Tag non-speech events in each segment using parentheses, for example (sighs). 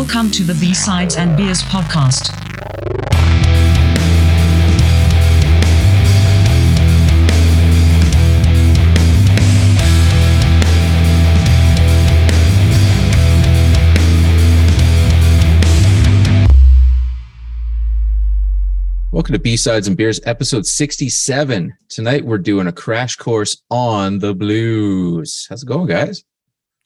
Welcome to the B-Sides and Beers podcast. Welcome to B-Sides and Beers, episode 67. Tonight we're doing a crash course on the blues. How's it going, guys?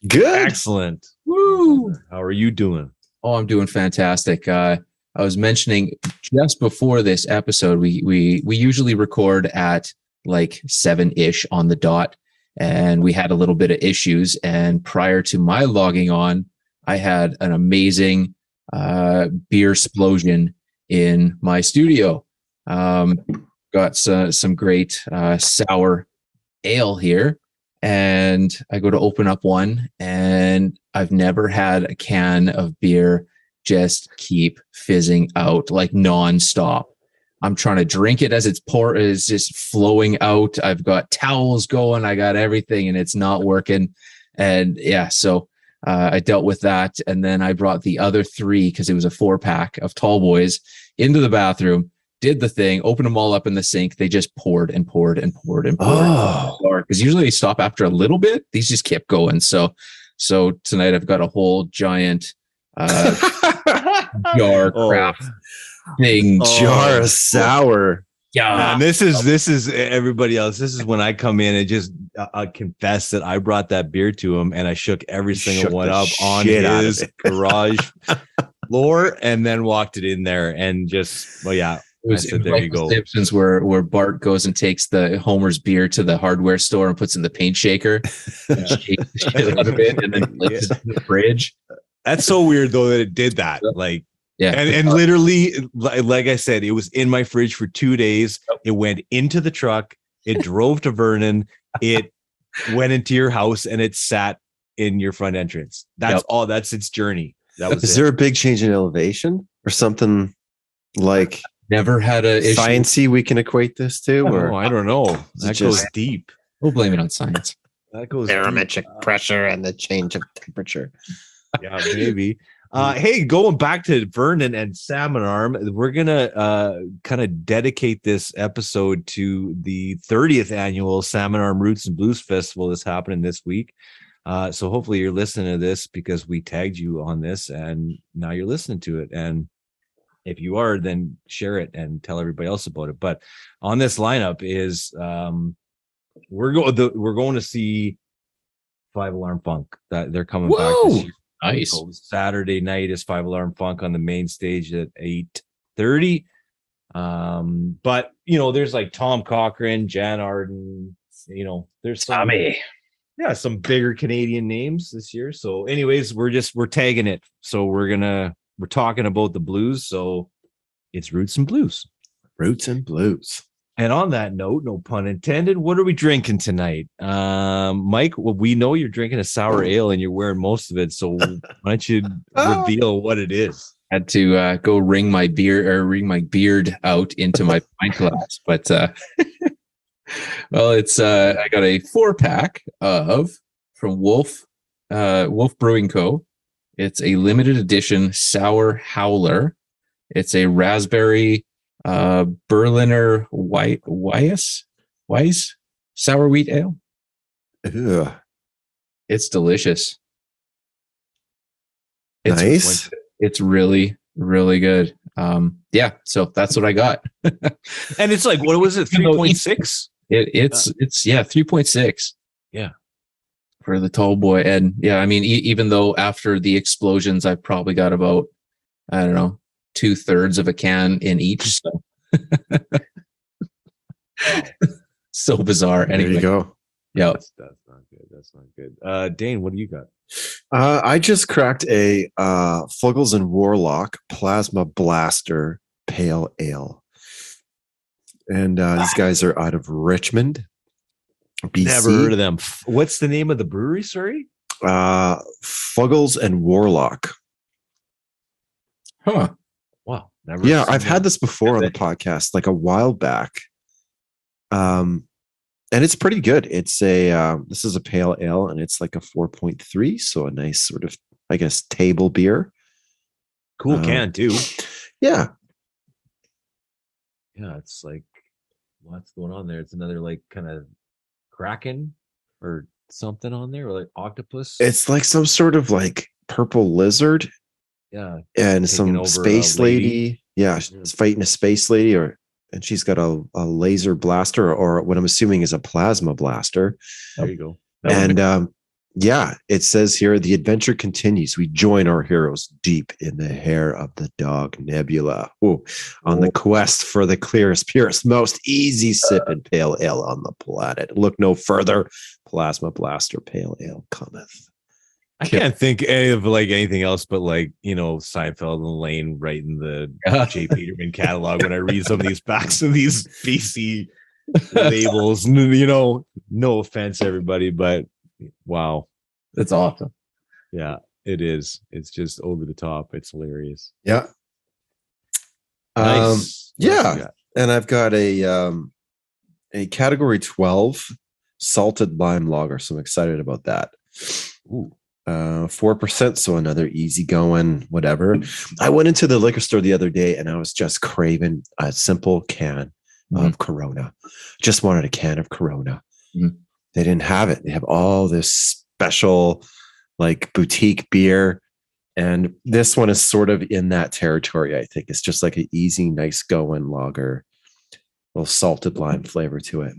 Good. Excellent. Woo! How are you doing? Oh, I'm doing fantastic. Uh, I was mentioning just before this episode, we we we usually record at like seven ish on the dot, and we had a little bit of issues. And prior to my logging on, I had an amazing uh, beer explosion in my studio. Um, got some some great uh, sour ale here, and I go to open up one, and I've never had a can of beer just keep fizzing out like nonstop. I'm trying to drink it as it's pour is just flowing out. I've got towels going, I got everything, and it's not working. And yeah, so uh, I dealt with that, and then I brought the other three because it was a four pack of Tall Boys into the bathroom. Did the thing, opened them all up in the sink. They just poured and poured and poured and poured. Oh. Because usually they stop after a little bit. These just kept going. So, so tonight I've got a whole giant uh, (laughs) jar Oh. craft thing. Oh. Jar of sour. Yeah, and this is this is everybody else. This is when I come in and just uh, uh, confess that I brought that beer to him and I shook every single shook one up on shit out of his garage (laughs) floor and then walked it in there and just well yeah was, I it said, was there like you the go. Simpsons where where Bart goes and takes the Homer's beer to the hardware store and puts in the paint shaker, (laughs) and shakes the shit out of it, and then (laughs) flips it in the fridge. That's so weird though that it did that. Like Yeah, and, and literally like i said it was in my fridge for two days it went into the truck it drove to vernon it went into your house and it sat in your front entrance that's Yep. all that's its journey that was Is it. there a big change in elevation or something like never had a issue. sciencey we can equate this to? Oh, Or i don't know Is it that goes deep We'll blame it on science. that goes barometric deep. pressure and the change of temperature. yeah maybe uh hey going back to vernon and salmon arm we're gonna uh kind of dedicate this episode to the 30th annual salmon arm roots and blues festival that's happening this week uh so hopefully you're listening to this because we tagged you on this and now you're listening to it and if you are then share it and tell everybody else about it but on this lineup is um we're going the, we're going to see five alarm funk that they're coming back Whoa! this year Nice. so Saturday night is Five Alarm Funk on the main stage at eight thirty. Um, but you know, there's like Tom Cochrane, Jann Arden. You know, there's some, yeah, some bigger Canadian names this year. So, anyways, we're just we're tagging it. So we're gonna we're talking about the blues. So it's roots and blues. roots and blues? And on that note, no pun intended, what are we drinking tonight? Um, Mike, well, we know you're drinking a sour ale and you're wearing most of it. So (laughs) why don't you reveal what it is? Had to uh, go wring my beer or wring my beard out into my (laughs) pint glass, but uh, (laughs) well, it's uh, I got a four pack of from Wolf uh, Wolf Brewing Co. It's a limited edition sour howler. It's a raspberry uh, Berliner White Weiss Weiss sour wheat ale. Ugh. It's delicious. It's nice. it's really really good um yeah so that's what i got (laughs) And it's like, what was it? 3.6? it, it's it's yeah 3.6 Yeah. For the tall boy and yeah i mean e- even though after the explosions i probably got about i don't know two-thirds of a can in each so (laughs) so bizarre There anyway you go. yeah That's, that's not good. That's not good. Uh, Dane, what do you got? Uh, I just cracked a uh, Fuggles and Warlock Plasma Blaster Pale Ale. And uh, these guys are out of Richmond, BC. Never heard of them. What's the name of the brewery? Sorry. Uh, Fuggles and Warlock. huh Wow. Never. Yeah, I've had this before on the podcast, like a while back. Um, and it's pretty good. It's a uh, this is a pale ale, and it's like a four point three, so a nice sort of, I guess, table beer. Cool Uh, can too. Yeah. Yeah, it's like what's going on there? It's another like kind of kraken or something on there, or like octopus. It's like some sort of like purple lizard yeah, and some space lady. lady. Yeah, she's fighting a space lady, or and she's got a, a laser blaster, or, what I'm assuming is a plasma blaster. there you go. and um, yeah, it says here the adventure continues. We join our heroes deep in the hair of the dog Nebula, Ooh, on the quest for the clearest, purest, most easy sipping pale ale on the planet. Look no further. Plasma blaster pale ale cometh. I can't think of like anything else but like you know Seinfeld and Lane writing the Yeah. (laughs) J. Peterman catalog when I read some of these backs of these (laughs) BC (laughs) labels. You know, no offense, everybody, but wow, That's awesome. yeah, it is. It's just over the top. It's hilarious. Yeah. Um, Nice. Else yeah. and I've got a um, a category 12 salted lime lager. So I'm excited about that. Ooh. Uh, 4%. So another easy going, whatever. I went into the liquor store the other day and I was just craving a simple can of Corona. Just wanted a can of Corona. Mhm. They didn't have it. They have all this special, like boutique beer. And this one is sort of in that territory, I think. It's just like an easy, nice going lager, little salted lime flavor to it.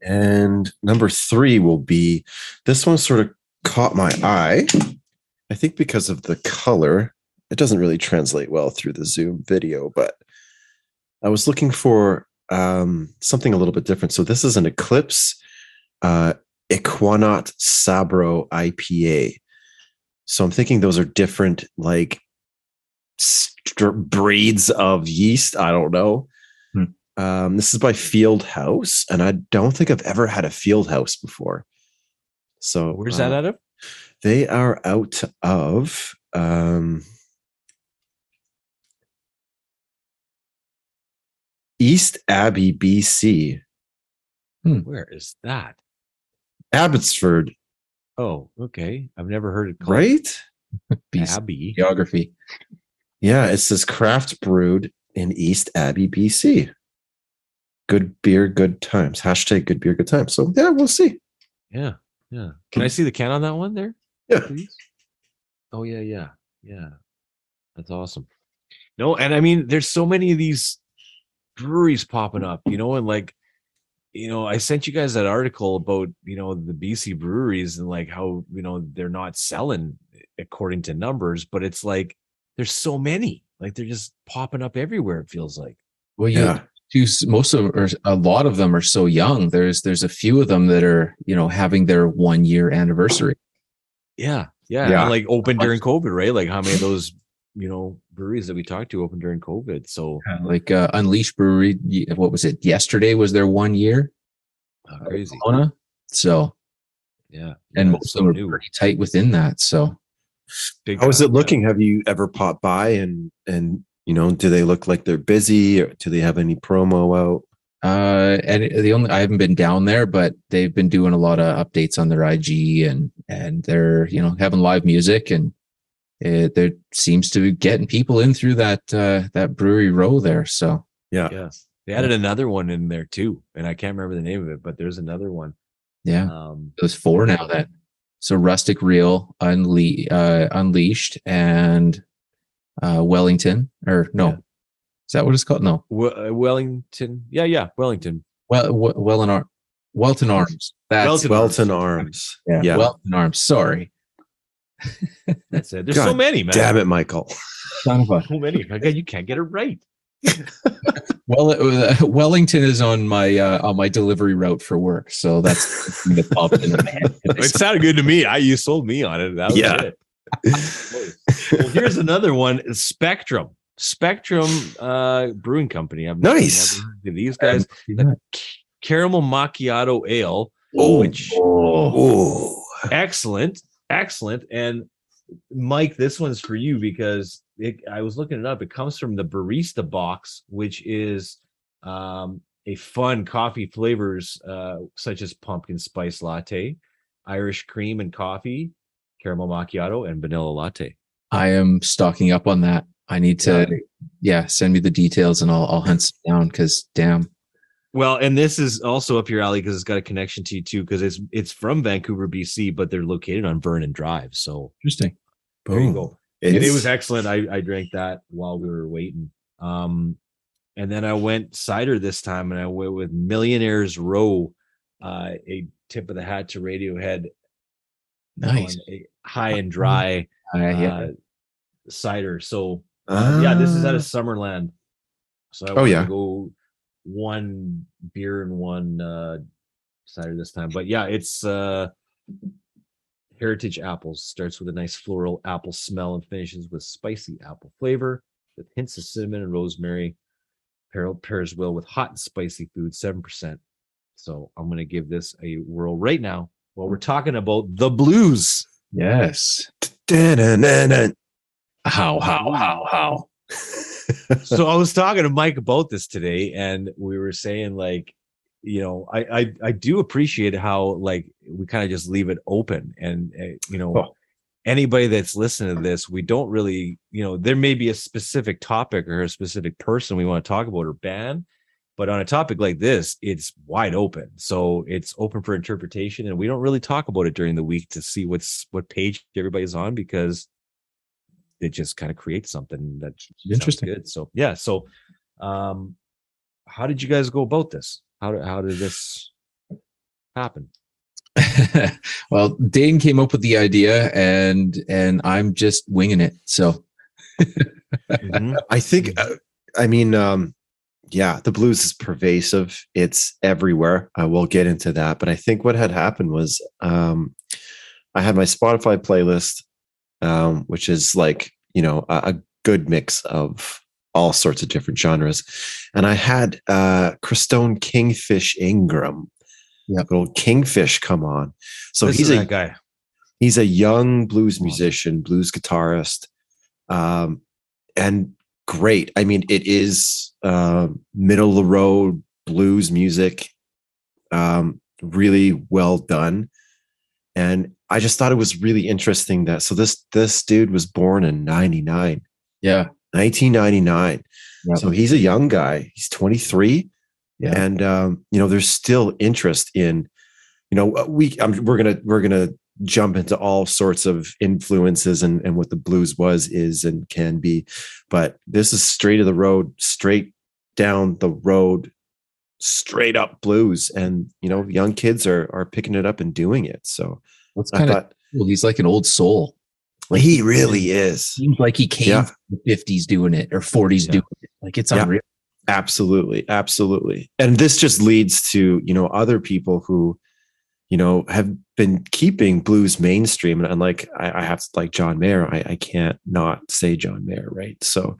And number three will be this one sort of caught my eye. I think because of the color, it doesn't really translate well through the Zoom video, but I was looking for um, something a little bit different. So this is an Eclipse uh, Equanaut Sabro IPA. So I'm thinking those are different, like str- breeds of yeast. I don't know. Hmm. Um, this is by Field House, and I don't think I've ever had a Field House before. So Where's uh, that out of? They are out of um, East Abbey, BC. Hmm. Where is that? Abbotsford, Oh, okay. I've never heard it called right? (laughs) BC Abbey. geography. Yeah, it says craft brewed in East Abbey, BC. Good beer, good times. Hashtag good beer, good times. So yeah, we'll see. Yeah, yeah. Can I see the can on that one there? Yeah. please? Oh yeah, yeah, yeah. That's awesome. No, and I mean, there's so many of these breweries popping up, you know, and like, you know, I sent you guys that article about, you know, the BC breweries and like how, you know, they're not selling according to numbers, but it's like there's so many, like they're just popping up everywhere. It feels like. Well, you Yeah. do s- most of or a lot of them are so young. There's there's a few of them that are you know having their one year anniversary. Yeah, yeah, Yeah. and like open during COVID, right? Like how many of those, you know, breweries that we talked to open during COVID? So Like uh, Unleashed Brewery, what was it? Yesterday was their one year. uh, crazy. Kelowna. So Yeah, and yeah, most it's of them are pretty tight within that. So Big How is it looking? Have you ever popped by and and you know, do they look like they're busy or do they have any promo out? uh and the only I haven't been down there, but they've been doing a lot of updates on their IG and and they're you know having live music and it there seems to be getting people in through that uh that brewery row there. So Yeah. Yes, they added another one in there too, and I can't remember the name of it, but there's another one. yeah. Um, There's four now that so Rustic Reel unle- uh, unleashed and uh wellington or no Yeah. is that what it's called no W- uh, Wellington, yeah, yeah, Wellington. well well, well in Ar- welton arms that's Welton Welton Arms. Arms. yeah, yeah. welton arms sorry That's it. There's so many, man. Damn it, Michael. Son of a- So many. My God, you can't get it right. (laughs) well uh, wellington is on my uh on my delivery route for work so that's the thing that popped into my head It sounded good to me. I you sold me on it. That was Yeah. it. well, here's another one. Spectrum. Spectrum uh brewing company. I've Nice. never these guys. Caramel macchiato ale. Oh. which Oh. excellent, excellent. And Mike, this one's for you because it, I was looking it up. It comes from the Barista Box, which is um, a fun coffee flavors uh, such as pumpkin spice latte, Irish cream and coffee, caramel macchiato, and vanilla latte. I am stocking up on that. I need to, yeah, send me the details and I'll I'll hunt some down because damn. Well, and this is also up your alley because it's got a connection to you too, because it's it's from Vancouver, BC, but they're located on Vernon Drive. So Interesting. there you Boom. go. And it was excellent. I, I drank that while we were waiting. Um, and then I went cider this time, and I went with Millionaires Row, uh, a tip of the hat to Radiohead. Nice. a high and dry Uh, yeah. uh, cider. So uh, yeah, this is out of Summerland. So I Oh, yeah. to go one beer and one uh, cider this time. But yeah, it's uh, heritage apples. Starts with a nice floral apple smell and finishes with spicy apple flavor with hints of cinnamon and rosemary. Pair, pairs well with hot and spicy food, seven percent. So I'm gonna give this a whirl right now while we're talking about the blues. yes. How how how how. (laughs) so I was talking to Mike about this today, and we were saying like, you know, I I, I do appreciate how like we kind of just leave it open, and uh, you know, Oh. anybody that's listening to this, we don't really, you know, there may be a specific topic or a specific person we want to talk about or ban, but on a topic like this, it's wide open, so it's open for interpretation, and we don't really talk about it during the week to see what's what page everybody's on because it just kind of creates something that's Interesting. good. So yeah, so um how did you guys go about this? How did how did this happen? (laughs) well, Dane came up with the idea and and I'm just winging it. So Mhm. (laughs) I think, uh, I mean, um, yeah, the blues is pervasive. It's everywhere. I will get into that. But I think what had happened was um, I had my Spotify playlist, um, which is like, you know, a, a good mix of all sorts of different genres. And I had uh, Christone Kingfish Ingram, Yep. little Kingfish come on. So Listen he's a guy. he's a young blues musician, blues guitarist, um, and great. I mean, it is uh, middle of the road blues music, um, really well done. And I just thought it was really interesting that so this this dude was born in '99, yeah. 1999. Yep. So he's a young guy. He's 23 Yeah. and um, you know there's still interest in you know uh, we I'm, we're gonna we're gonna jump into all sorts of influences and and what the blues was is and can be but this is straight of the road straight down the road straight up blues and you know young kids are are picking it up and doing it so That's kind of cool. He's like an old soul. Like he really is seems like he came Yeah. from the 50s doing it or 40s Yeah. doing it. Like it's Yeah. unreal. absolutely absolutely and this just leads to you know other people who you know have been keeping blues mainstream and, and like I, I have to like john mayer I, I can't not say john mayer right so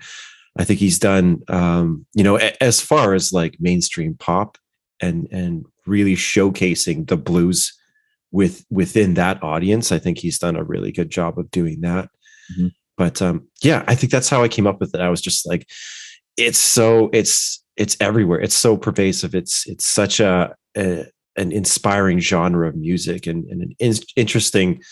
i think he's done um you know a, as far as like mainstream pop and and really showcasing the blues with within that audience i think he's done a really good job of doing that. Mhm. but um yeah i think that's how i came up with it. I was just like it's so it's it's everywhere. It's so pervasive. It's it's such a, a an inspiring genre of music and, and an in, interesting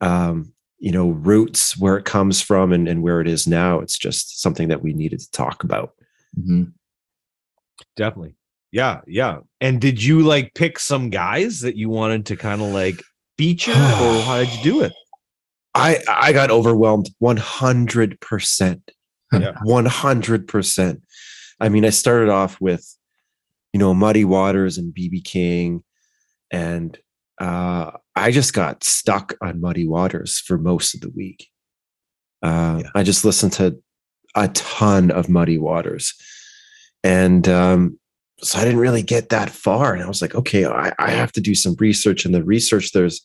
um you know roots where it comes from and, and where it is now it's just something that we needed to talk about Mhm. Definitely. Yeah, yeah. And did you like pick some guys that you wanted to kind of like feature or how did you do it? (sighs) i i got overwhelmed 100% Yeah. 100% i mean i started off with you know muddy waters and bb king and uh i just got stuck on muddy waters for most of the week uh Yeah. i just listened to a ton of muddy waters and um so i didn't really get that far and i was like okay i, I have to do some research and the research there's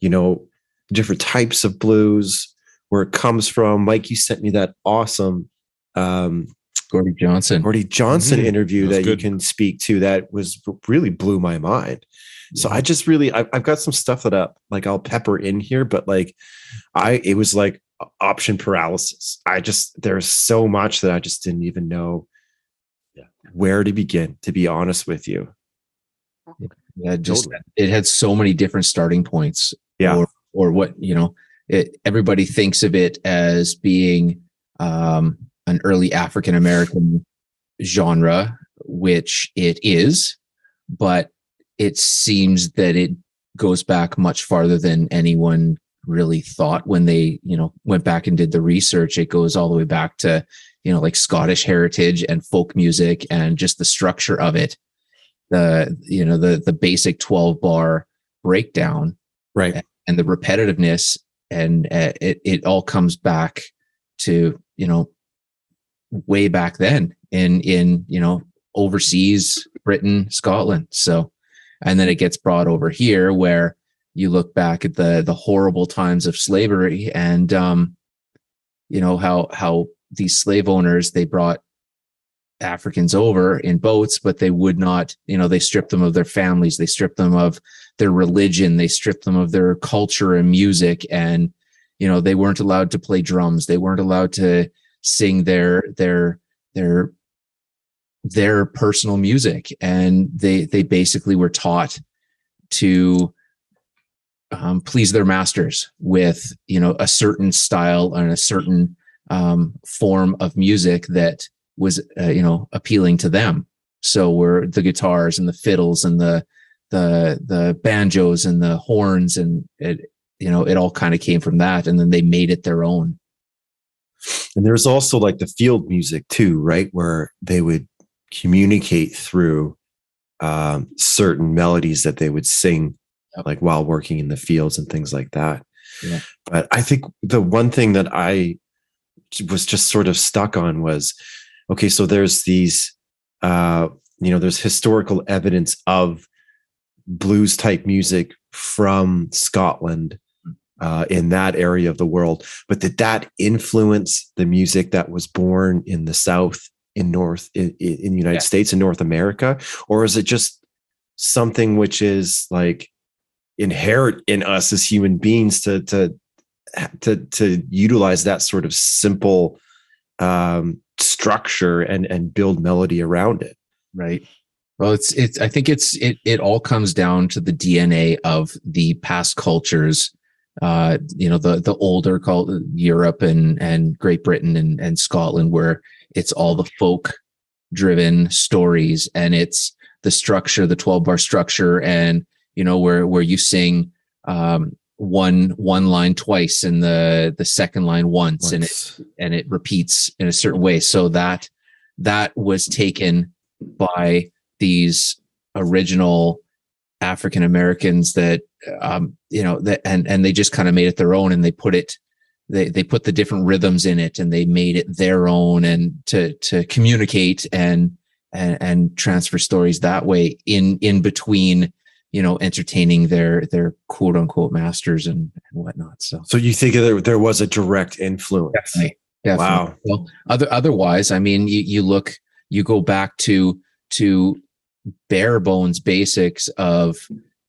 you know different types of blues where it comes from mike you sent me that awesome um Gordy Johnson. Gordy Johnson Mhm. interview That's that you can speak to that was really blew my mind. So I just really I've, I've got some stuff that up like I'll pepper in here, but like I it was like option paralysis. I just there's so much that I just didn't even know Yeah. where to begin. To be honest with you, Yeah, just Totally. it had so many different starting points. Yeah. Or or what, you know, it, everybody thinks of it as being um, an early African American genre, which it is, but it seems that it goes back much farther than anyone really thought when they, you know, went back and did the research. It goes all the way back to, you know, like Scottish heritage and folk music and just the structure of it. The, you know, the the basic 12 bar breakdown Right. and the repetitiveness and uh, it it all comes back to you know way back then in in you know overseas Britain Scotland so and then it gets brought over here where you look back at the the horrible times of slavery and um you know how how these slave owners they brought Africans over in boats, but they would not, you know, they stripped them of their families, they stripped them of their religion, they stripped them of their culture and music, and you know, they weren't allowed to play drums, they weren't allowed to sing their their their their personal music, and they they basically were taught to um, please their masters with you know a certain style and a certain um, form of music that was uh, you know appealing to them. So were the guitars and the fiddles and the the the banjos and the horns and it you know it all kind of came from that. And then they made it their own. And there's also like the field music too, right? Where they would communicate through um, certain melodies that they would sing, Yep. like while working in the fields and things like that. Yeah. But I think the one thing that I was just sort of stuck on was okay, so there's these, uh, you know, there's historical evidence of blues type music from Scotland uh, in that area of the world. But did that influence the music that was born in the South, in North, in, in the United Yeah. States, in North America, or is it just something which is like inherent in us as human beings to to to to utilize that sort of simple um, structure and and build melody around it? right well it's it's i think it's it it all comes down to the dna of the past cultures uh you know the the older called europe and and great britain and and scotland where it's all the folk driven stories and it's the structure the 12 bar structure and you know where where you sing um one one line twice and the the second line once and it and it repeats in a certain way. So that that was taken by these original african americans that um you know that and and they just kind of made it their own and they put it they they put the different rhythms in it and they made it their own and to to communicate and and, and transfer stories that way in in between you know entertaining their their quote unquote masters and, and whatnot so So you think there, there was a direct influence? Definitely. Definitely. Wow. Well, other otherwise, I mean, you, you look, you go back to to bare bones basics of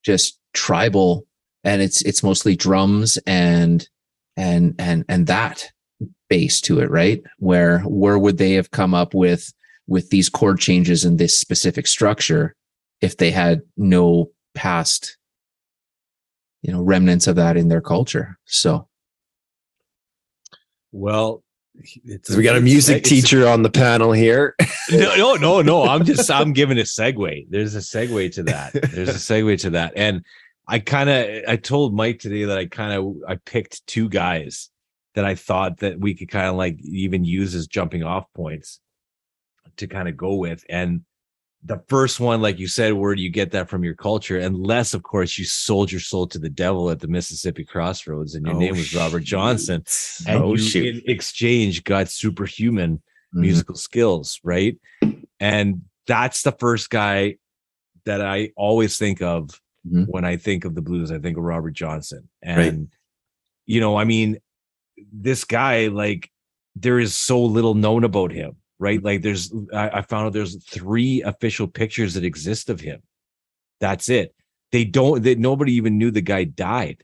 just tribal, and it's it's mostly drums and and and and that base to it, right? Where where would they have come up with with these chord changes and this specific structure if they had no past, you know, remnants of that in their culture? So Well, it's So we got a music it's- teacher on the panel here. (laughs) no, no, no, no. I'm just (laughs) I'm giving a segue. There's a segue to that. There's a segue to that. And I kind of I told Mike today that I kind of I picked two guys that I thought that we could kind of like even use as jumping off points to kind of go with. And the first one, like you said, where do you get that from your culture? Unless, of course, you sold your soul to the devil at the Mississippi crossroads and your Oh, name was Robert shoot. Johnson. And oh you shoot! in exchange got superhuman mhm. musical skills, right? And that's the first guy that I always think of Mhm. when I think of the blues. I think of Robert Johnson. And, Right. you know, I mean, this guy, like, there is so little known about him, right? Like, there's, I, I found out there's three official pictures that exist of him. That's it. They don't, that nobody even knew the guy died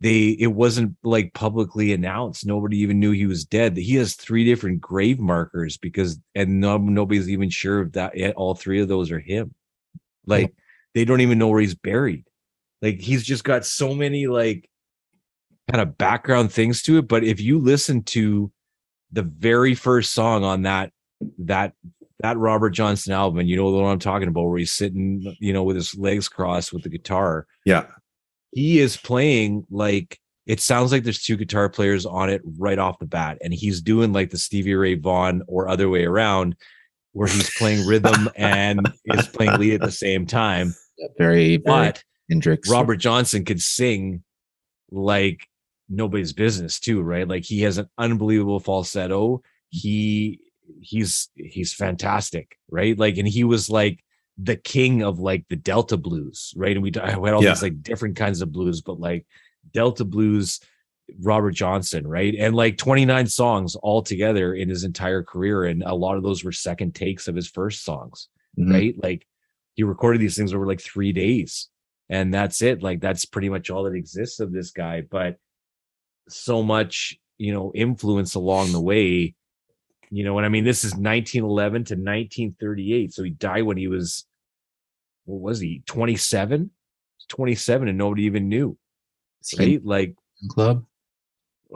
they it wasn't like publicly announced nobody even knew he was dead he has three different grave markers because and no, nobody's even sure if that eh, all three of those are him like they don't even know where he's buried like he's just got so many like kind of background things to it. But if you listen to the very first song on that that that Robert Johnson album, you know what I'm talking about, where he's sitting, you know, with his legs crossed with the guitar, Yeah. he is playing like it sounds like there's two guitar players on it right off the bat, and he's doing like the Stevie Ray Vaughan or other way around, where he's playing rhythm (laughs) and is playing lead at the same time. Very, very But Hendrix. Robert Johnson could sing like nobody's business too, right? Like he has an unbelievable falsetto. He he's he's fantastic, right? Like and he was like the king of like the Delta blues, right? And we, I had all Yeah. these like different kinds of blues, but like Delta blues, Robert Johnson, right? And like 29 songs all together in his entire career. And a lot of those were second takes of his first songs Mhm. right? Like he recorded these things over like three days, and that's it. Like that's pretty much all that exists of this guy. But so much, you know, influence along the way. You know, and I mean, this is 1911 to 1938. So he died when he was, what was he, 27? 27, and nobody even knew, Is he in right? Like, Club.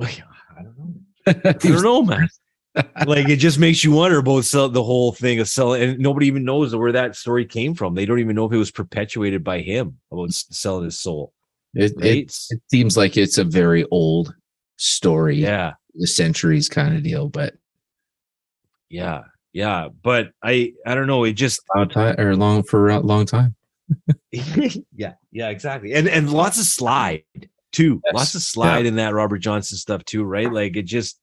I don't know. (laughs) I don't know, man. like it just makes you wonder about sell, the whole thing of selling, and nobody even knows where that story came from. They don't even know if it was perpetuated by him about selling his soul. It, Right? it, it seems like it's a very old story, yeah, the centuries kind of deal, but yeah, yeah. But I, I don't know. It just, long time or long for a long time. (laughs) yeah, yeah, exactly. And and lots of slide too. Yes. Lots of slide in that Robert Johnson stuff too, right? Like it just.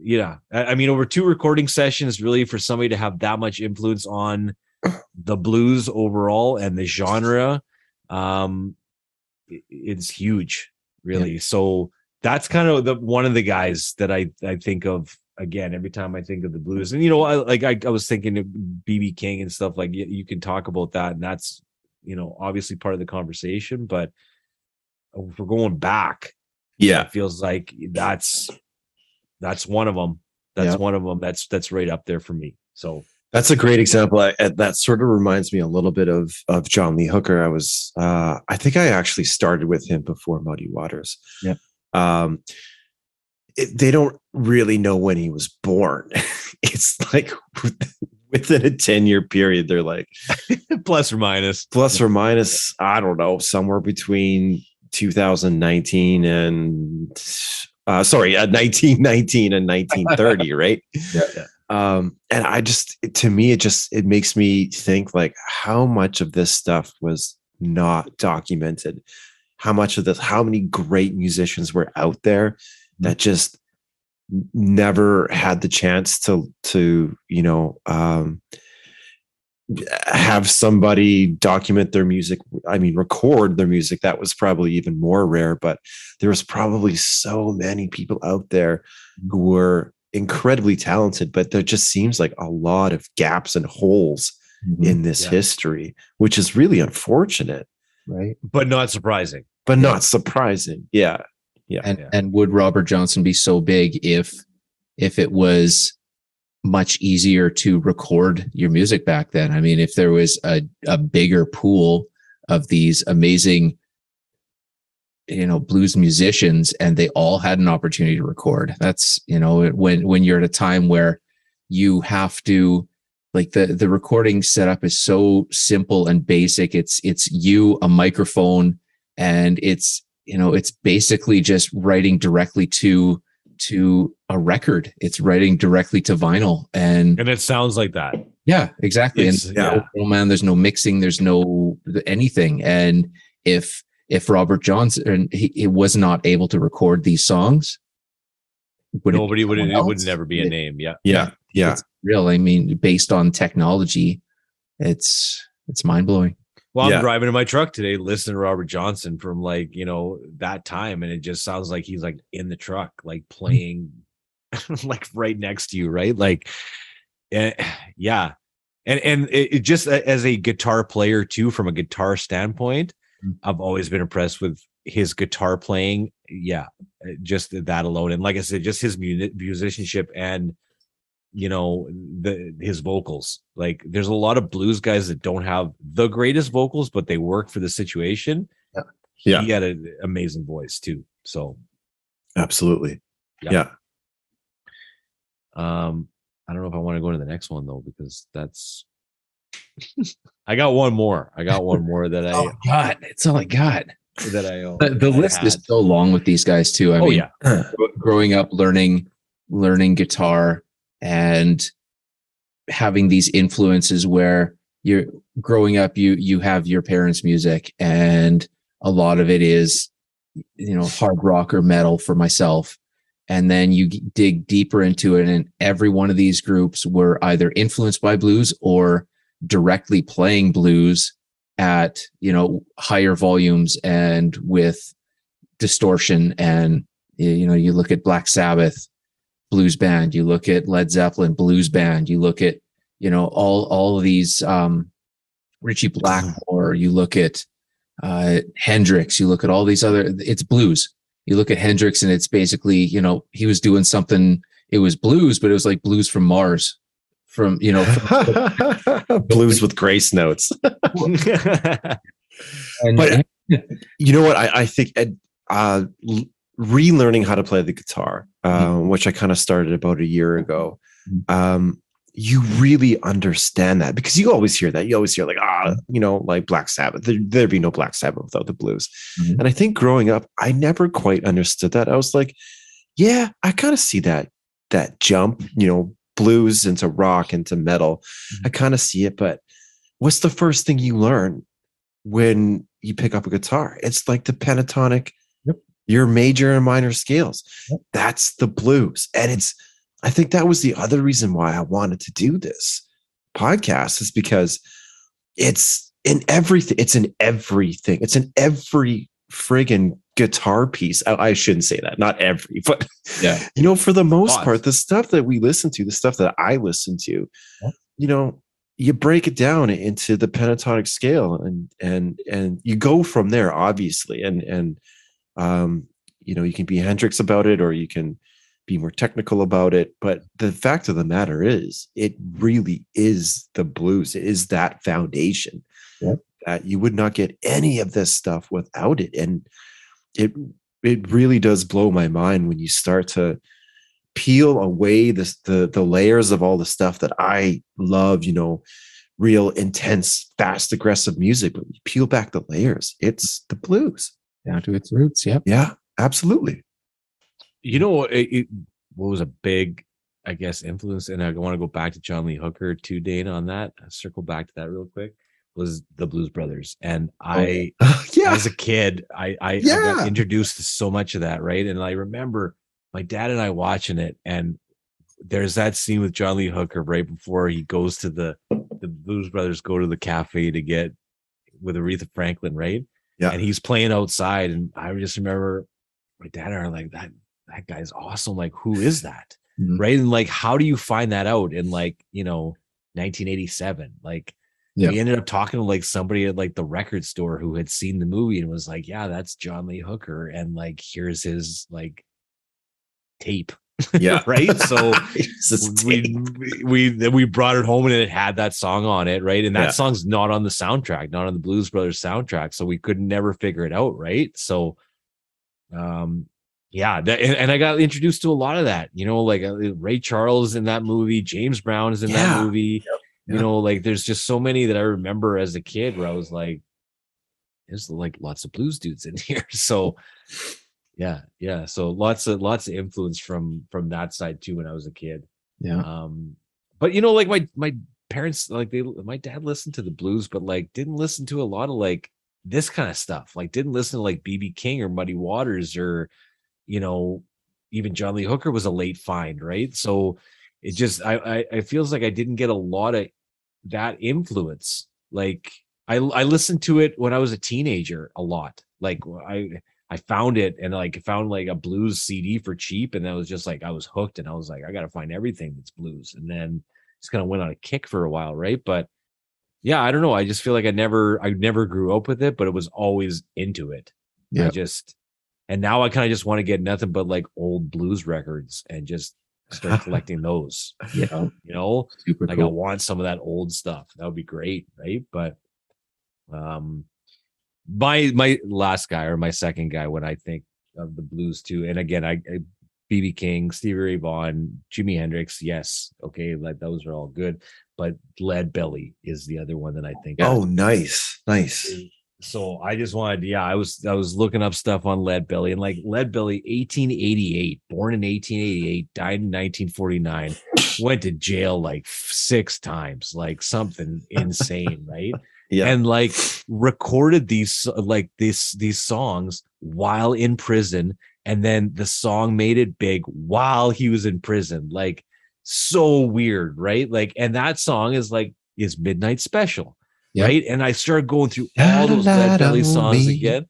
Yeah, I I mean, over two recording sessions, really, for somebody to have that much influence on (clears throat) the blues overall and the genre, um, it's huge, really. So that's kind of the one of the guys that I I think of again every time I think of the blues. And you know, I like I, I was thinking of BB King and stuff like you, you can talk about that, and that's you know obviously part of the conversation. But if we're going back, Yeah. it feels like that's that's one of them. That's Yeah. one of them. That's that's right up there for me. So That's a great example. I, that sort of reminds me a little bit of of John Lee Hooker. I was, uh, I think I actually started with him before Muddy Waters. Yeah. Um, it, they don't really know when he was born. (laughs) it's like (laughs) within a ten year period, they're like (laughs) plus or plus or minus. I don't know, somewhere between 2019 and uh, sorry, uh, 1919 and 1930, (laughs) right? Yeah. um and i just to me it just it makes me think like how much of this stuff was not documented how much of this how many great musicians were out there that just never had the chance to to you know um have somebody document their music i mean record their music that was probably even more rare but there was probably so many people out there who were incredibly talented but there just seems like a lot of gaps and holes Mhm. in this Yeah. history which is really unfortunate right. But not surprising. but not surprising yeah And Yeah. and would Robert Johnson be so big if if it was much easier to record your music back then? I mean, if there was a, a bigger pool of these amazing you know blues musicians and they all had an opportunity to record that's you know when when you're at a time where you have to like the the recording setup is so simple and basic it's it's you a microphone and it's you know it's basically just writing directly to to a record. It's writing directly to vinyl. And And it sounds like that. yeah exactly. It's- and yeah. no man. There's no mixing. There's no anything. And if if robert johnson he, he was not able to record these songs would Nobody would someone it would never be a name. Yeah. yeah yeah. It's real. I mean based on technology it's it's mind-blowing Well, I'm Yeah. driving in my truck today, listening to Robert Johnson from like, you know, that time. And it just sounds like he's like in the truck, like playing (laughs) like right next to you, right? Like, eh, yeah. And and it, it just as a guitar player too, from a guitar standpoint, Mm. I've always been impressed with his guitar playing. Yeah, eh, just that alone, and like I said, just his mu- musicianship and you know the his vocals. Like, there's a lot of blues guys that don't have the greatest vocals, but they work for the situation. Yeah. he had an amazing voice too. So Absolutely. Yeah. Yeah. um I don't know if I want to go to the next one though, because that's (laughs) I got one more. I got one more that I Oh God, it's all I got. that I own. The, the that I list is so long with these guys too. I oh mean, yeah. (clears throat) growing up learning learning guitar and having these influences where you're growing up you you have your parents music and a lot of it is you know hard rock or metal for myself. And then you dig deeper into it and every one of these groups were either influenced by blues or directly playing blues at you know higher volumes and with distortion. And you know you look at black sabbath blues band you look at led zeppelin blues band you look at you know all all of these um ritchie blackmore you look at uh hendrix you look at all these other it's blues you look at hendrix and it's basically you know he was doing something it was blues but it was like blues from mars from you know from, (laughs) Blues with grace notes. (laughs) (laughs) and, But- you know what? I, I think Ed, uh, l- relearning how to play the guitar, uh, which I kind of started about a year ago. Um, you really understand that because you always hear that. You always hear like, ah, you know, like Black Sabbath. There, there'd be no Black Sabbath without the blues. Mhm. And I think growing up, I never quite understood that. I was like, yeah, I kind of see that that jump, you know, blues into rock into metal. I kind of see it, but what's the first thing you learn when you pick up a guitar? It's like the pentatonic. Your major and minor scales. That's the blues. And it's, I think that was the other reason why I wanted to do this podcast is because it's in everything. It's in everything. It's in every friggin' guitar piece. I, I shouldn't say that, not every, but yeah (laughs) you know, for the most Lots. part, the stuff that we listen to, the stuff that I listen to, Yeah. you know, you break it down into the pentatonic scale and and and you go from there, obviously. And and um, you know, you can be Hendrix about it or you can be more technical about it. But the fact of the matter is it really is the blues, it is that foundation Yeah. that you would not get any of this stuff without it. And it it really does blow my mind when you start to peel away this the the layers of all the stuff that I love, you know, real intense, fast, aggressive music, but you peel back the layers. It's the blues. Down to its roots yep Yeah, absolutely. you know what it, it- what was a big i guess influence and i want to go back to john lee hooker too dana on that uh, circle back to that real quick was the blues brothers and i oh, (laughs) yeah. as a kid i i, I Yeah. got introduced to so much of that right and i remember my dad and i watching it and there's that scene with john lee hooker right before he goes to the the blues brothers go to the cafe to get with aretha franklin right Yeah. and he's playing outside and i just remember my dad and I are like that that guy's awesome like who is that Mhm. right and like how do you find that out in like you know 1987 like Yeah. we ended up talking to like somebody at like the record store who had seen the movie and was like yeah that's john lee hooker and like here's his like tape yeah. (laughs) right so (laughs) we we we brought it home and it had that song on it right and that Yeah. song's not on the soundtrack not on the blues brothers soundtrack so we could never figure it out right so um yeah that, and, and i got introduced to a lot of that you know like uh, ray charles in that movie james brown is in that Yeah. movie you Yeah. know like there's just so many that i remember as a kid where i was like there's like lots of blues dudes in (laughs) here so yeah yeah so lots of lots of influence from from that side too when i was a kid. Yeah. Um but you know like my my parents like they my dad listened to the blues but like didn't listen to a lot of like this kind of stuff like didn't listen to like bb king or muddy waters or you know even john lee hooker was a late find right? So it just i i it feels like i didn't get a lot of that influence. Like i i listened to it when i was a teenager a lot. Like i I found it and like found like a blues CD for cheap, and that was just like I was hooked, and I was like, I gotta find everything that's blues, and then just kind of went on a kick for a while, right? But yeah, I don't know. I just feel like I never, I never grew up with it, but it was always into it. I Yeah. just, and now I kind of just want to get nothing but like old blues records and just start (laughs) collecting those. yeah You know, super like I want some of that old stuff. That would be great, right? But um my my last guy or my second guy when I think of the blues too. And again, I, I BB King, Stevie Ray Vaughan, Jimi Hendrix. Yes, okay, like those are all good. But Lead Belly is the other one that I think. Oh, nice, nice. So I just wanted, yeah, I was I was looking up stuff on Lead Belly and like Lead Belly, 1888, born in 1888, died in 1949, went to jail like six times, like something (laughs) insane, right? Yeah, and like recorded these like this these songs while in prison and then the song made it big while he was in prison like so weird right? Like and that song is like is midnight special Yeah. right? And i started going through all those Lead belly songs me. again.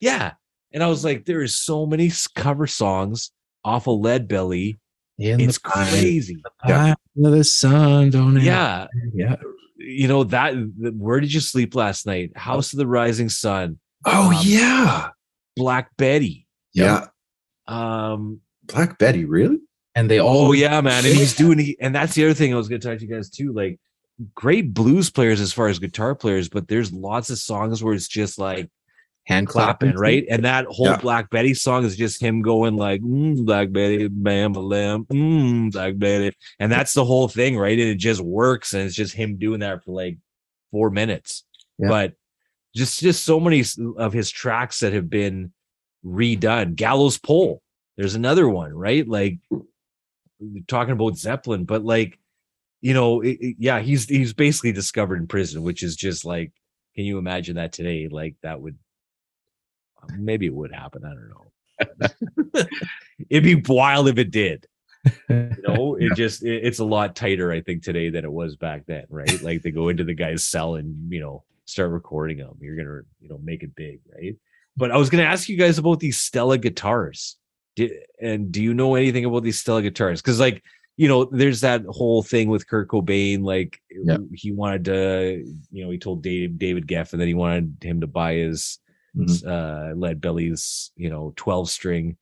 Yeah and i was like there is so many cover songs off of lead belly. In it's the crazy. pine of the sun, don't yeah. yeah. You know that where did you sleep last night? House of the rising sun. Oh Um, yeah, black betty. Yeah. um Black Betty, really? And they all oh yeah man. And he's doing he, and that's the other thing i was going to talk to you guys too. Like great blues players as far as guitar players but there's lots of songs where it's just like hand clapping right? And that whole Yeah. black betty song is just him going like mm, black betty bam bam mm, black betty. And that's the whole thing right? And it just works and it's just him doing that for like four minutes. Yeah. but just just so many of his tracks that have been redone. Gallows pole there's another one right? Like talking about zeppelin but like you know it- it- yeah he's he's basically discovered in prison which is just like can you imagine that today? Like that would maybe it would happen i don't know. It'd be wild if it did. You know (laughs) it just it- it's a lot tighter i think today than it was back then right? Like they go into the guy's cell and you know start recording them you're gonna you know make it big right? But i was gonna ask you guys about these stella guitars. Did, and do you know anything about these stella guitars? Because like you know there's that whole thing with kurt cobain like Yeah. he wanted to you know he told dave david geffen that he wanted him to buy his Mhm. uh lead belly's you know 12 string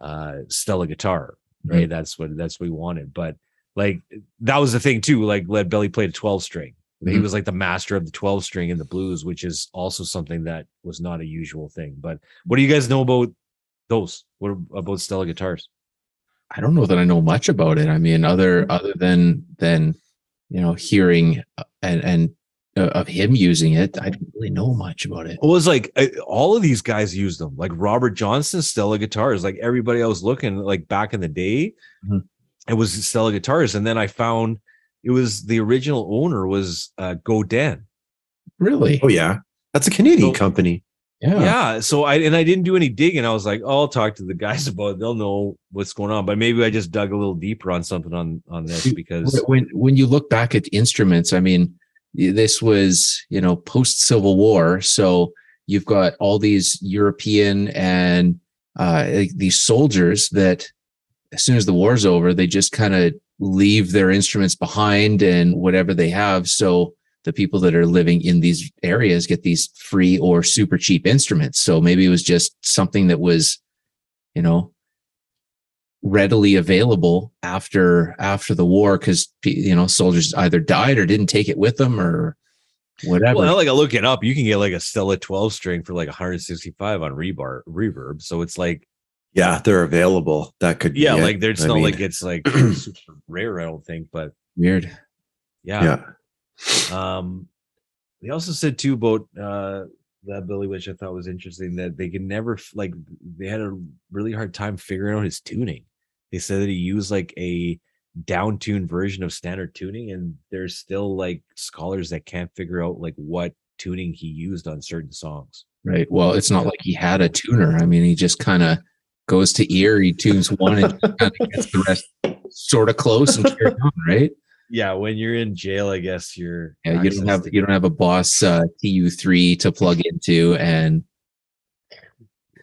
uh stella guitar right? That's what that's what we wanted. But like that was the thing too like lead belly played a 12 string he Mhm. was like the master of the 12 string in the blues which is also something that was not a usual thing. But what do you guys know about those? What about stella guitars? I don't know that I know much about it. I mean, other other than than you know hearing uh, and and of him using it, I don't really know much about it. It was like uh, all of these guys used them, like Robert Johnson, Stella guitars. Like everybody I was looking, like back in the day, Mhm. it was Stella guitars. And then I found it was the original owner was uh, Godin. Really? Oh yeah, that's a Canadian So- company. Yeah. Yeah. So I and I didn't do any digging. I was like, oh, I'll talk to the guys (laughs) about it. They'll know what's going on. But maybe I just dug a little deeper on something on on this because When when you look back at instruments, I mean, this was you know post Civil War, so you've got all these European and uh, these soldiers that as soon as the war's over, they just kind of leave their instruments behind and whatever they have. So the people that are living in these areas get these free or super cheap instruments. So maybe it was just something that was, you know, readily available after after the war because you know soldiers either died or didn't take it with them or whatever. well, like I look it up, you can get like a Stella 12 string for like 165 on rebar reverb. So it's like Yeah, they're available. That could be yeah, it. like there's I not mean, like it's like (clears throat) super rare, I don't think, but Weird. yeah. yeah. Um, they also said too about uh that Billy, which I thought was interesting, that they could never like they had a really hard time figuring out his tuning. They said that he used like a downtuned version of standard tuning, and there's still like scholars that can't figure out like what tuning he used on certain songs. Right. Well, it's not like he had a tuner. I mean, he just kind of goes to ear, he tunes one and kind of gets the rest sort of close and carry (laughs) on, right? Yeah, when you're in jail, I guess you're Yeah, you don't have you don't have a boss uh, TU3 to plug into and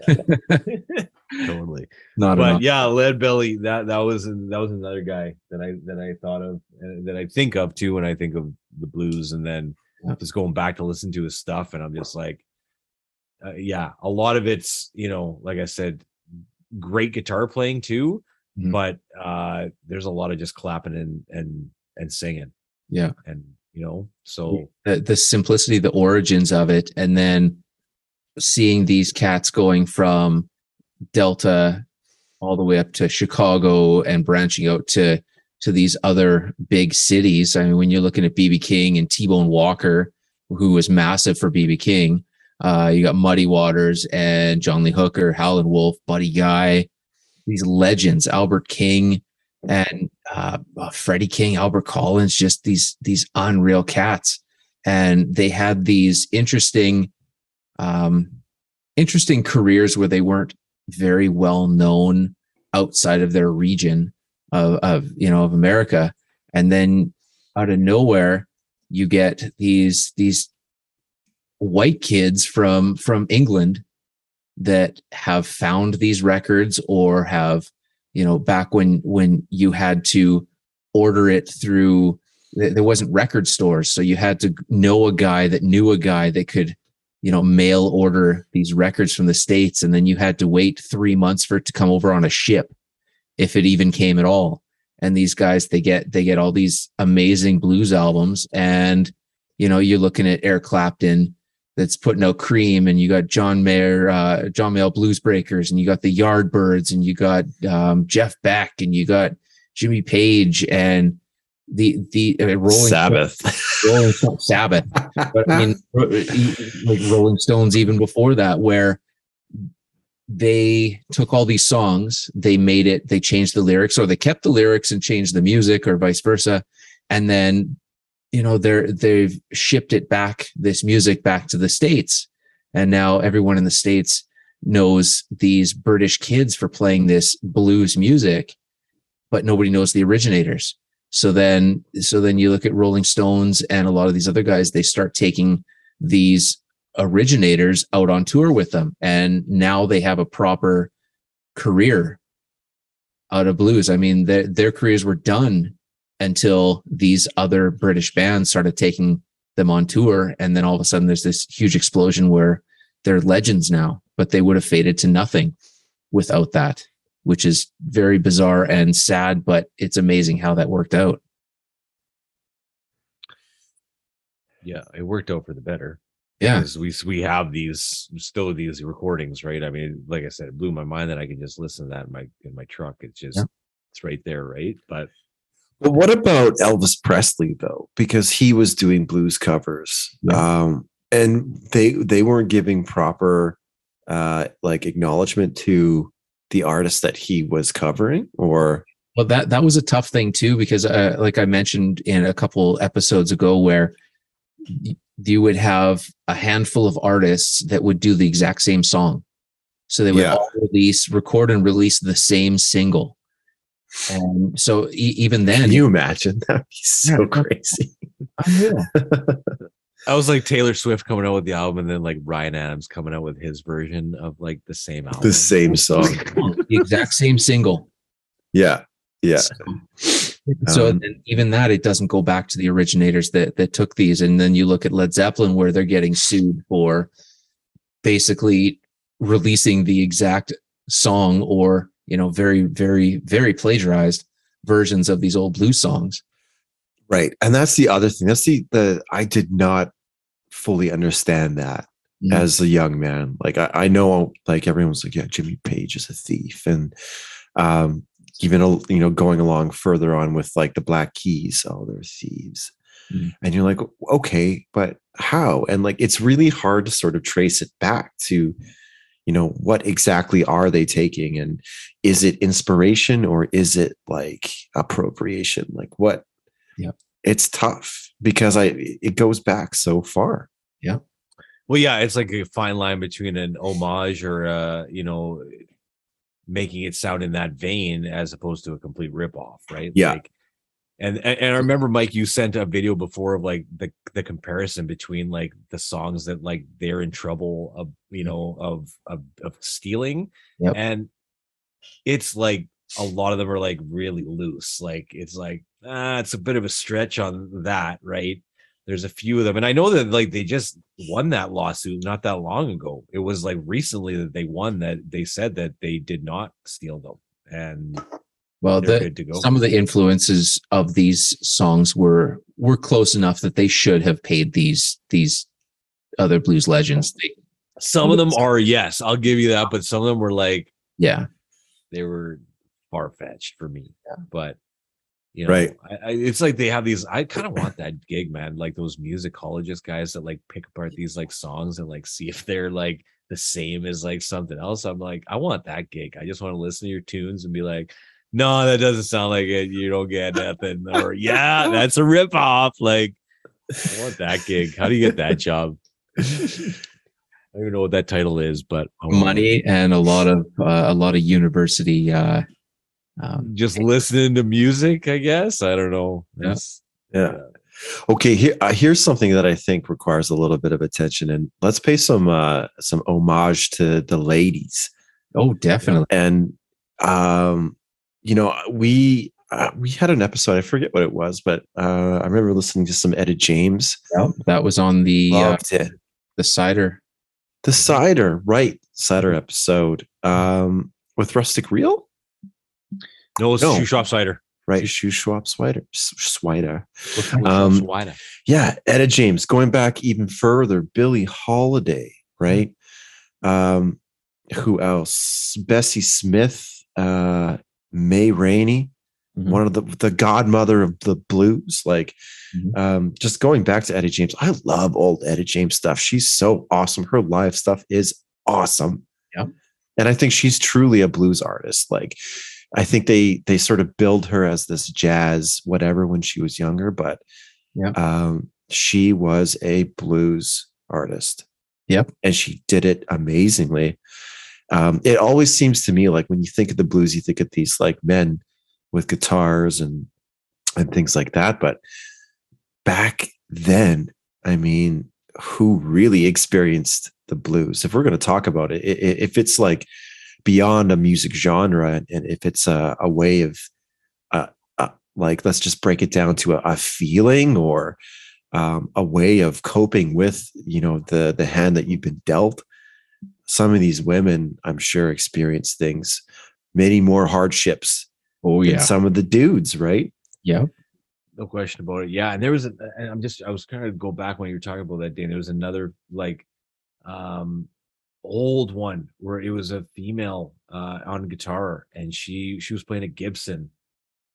(laughs) (laughs) totally. not but enough. yeah, lead belly. That that was that was another guy that I that I thought of uh, that I think of too when I think of the blues, and then Yeah. just going back to listen to his stuff, and I'm just like, uh, yeah, a lot of it's you know, like I said, great guitar playing too, Mhm. but uh there's a lot of just clapping and and and singing, Yeah. and you know, so the, the simplicity, the origins of it, and then seeing these cats going from Delta all the way up to Chicago and branching out to to these other big cities. I mean, when you're looking at BB King and T Bone Walker, who was massive for BB King, uh, you got Muddy Waters and John Lee Hooker, Howlin' Wolf, Buddy Guy, these legends, Albert King and uh, uh, Freddie King, Albert Collins, just these these unreal cats, and they had these interesting, um, interesting careers where they weren't very well known outside of their region of, of you know of America, and then out of nowhere you get these these white kids from from England that have found these records or have you know back when when you had to order it through there wasn't record stores. So you had to know a guy that knew a guy that could you know mail order these records from the states and then you had to wait 3 months for it to come over on a ship if it even came at all. And these guys they get they get all these amazing blues albums and you know you're looking at Eric Clapton that's putting out cream and you got John Mayall, uh, John Mayall Blues Breakers and you got the Yardbirds and you got um, Jeff Beck and you got Jimmy Page and the the uh, Rolling Sabbath. (laughs) Rolling Stone, Sabbath. But I mean, (laughs) like Rolling Stones even before that, where they took all these songs, they made it, they changed the lyrics, or they kept the lyrics and changed the music, or vice versa, and then you know they're they've shipped it back this music back to the states and now everyone in the states knows these british kids for playing this blues music but nobody knows the originators so then so then you look at rolling stones and a lot of these other guys they start taking these originators out on tour with them. And now they have a proper career out of blues. I mean their, their careers were done until these other British bands started taking them on tour. And then all of a sudden there's this huge explosion where they're legends now, but they would have faded to nothing without that, which is very bizarre and sad, but it's amazing how that worked out. Yeah, it worked out for the better. Yeah. Because we we have these still these recordings, right? I mean, like I said, it blew my mind that I can just listen to that in my in my truck. It's just Yeah. it's right there, right? But But what about Elvis Presley though? Because he was doing blues covers, um, and they they weren't giving proper uh, like acknowledgement to the artist that he was covering, or Well, that that was a tough thing too, because uh, like I mentioned in a couple episodes ago, where you would have a handful of artists that would do the exact same song, so they would Yeah. all release, record, and release the same single. And so e- even then, can you imagine? (laughs) That'd be so Yeah. crazy. (laughs) Unreal. I was like Taylor Swift coming out with the album, and then like Ryan Adams coming out with his version of like the same album. The same song. the exact same single. Yeah, yeah. So Um, then even that, it doesn't go back to the originators that that took these. And then you look at Led Zeppelin, where they're getting sued for basically releasing the exact song or you know very very very plagiarized versions of these old blues songs. Right. And that's the other thing. That's the the I did not fully understand that Yeah. as a young man. Like I, I know like everyone's like, yeah, Jimmy Page is a thief. And um even you know, going along further on with like the Black Keys, oh, they're thieves. Mhm. And you're like, okay, but how? And like it's really hard to sort of trace it back to you know what exactly are they taking and is it inspiration or is it like appropriation like what Yeah. it's tough because i it goes back so far Yeah. Well, yeah, it's like a fine line between an homage or uh, you know, making it sound in that vein as opposed to a complete ripoff, right? Yeah. Like, and, and I remember Mike, you sent a video before of like the the comparison between like the songs that like they're in trouble of you know of of, of stealing, Yep. and it's like a lot of them are like really loose. Like it's like ah, it's a bit of a stretch on that, right? there's a few of them and i know that like they just won that lawsuit not that long ago it was like recently that they won that they said that they did not steal them and Well, the, good to go some of the influences of these songs were were close enough that they should have paid these these other blues legends. They, some of them are yes i'll give you that but some of them were like Yeah. they were far fetched for me. But you know, Right. I, I, it's like they have these. I kind of want that gig, man. Like those musicologist guys that like pick apart these like songs and like see if they're like the same as like something else. I'm like, I want that gig. I just want to listen to your tunes and be like, no, that doesn't sound like it. You don't get nothing. Or yeah, that's a rip off. Like, I want that gig. How do you get that job? (laughs) I don't even know what that title is, but I want it. Money and a lot of uh, a lot of university uh um, just listening to music, I guess. I don't know. Yeah. Yeah. Okay, here uh, here's something that I think requires a little bit of attention, and let's pay some uh, some homage to the ladies. oh definitely. And um, you know, we uh, we had an episode. I forget what it was, but uh, I remember listening to some Etta James. Yep, That was on the uh, it. the cider. The cider, right? Cider episode um, with Rustic Reel, No, it's No. shoe shop cider. right? Shoe Schwab Swider, Swider. Um, shop cider. Yeah, Etta James. Going back even further, Billie Holiday, right? Um, who else? Bessie Smith, uh, Ma Rainey, Mhm. one of the the godmother of the blues. Like, Mhm. um, just going back to Etta James, I love old Etta James stuff. She's so awesome. Her live stuff is awesome. yeah And I think she's truly a blues artist. Like, I think they they sort of build her as this jazz whatever when she was younger, but um, she was a blues artist. Yep. And she did it amazingly. Um, it always seems to me like when you think of the blues, you think of these like men with guitars and and things like that. But back then, I mean, who really experienced the blues? If we're going to talk about it, if it's like beyond a music genre, and, and if it's a, a way of, uh, uh, like, let's just break it down to a, a feeling or um, a way of coping with, you know, the the hand that you've been dealt. Some of these women, I'm sure, experience things, many more hardships Oh than yeah. some of the dudes, right? Yeah. No question about it. Yeah, and there was, a, and I'm just, I was kind of go back when you were talking about that, Dan. There was another like, um, old one where it was a female uh on guitar, and she she was playing a Gibson,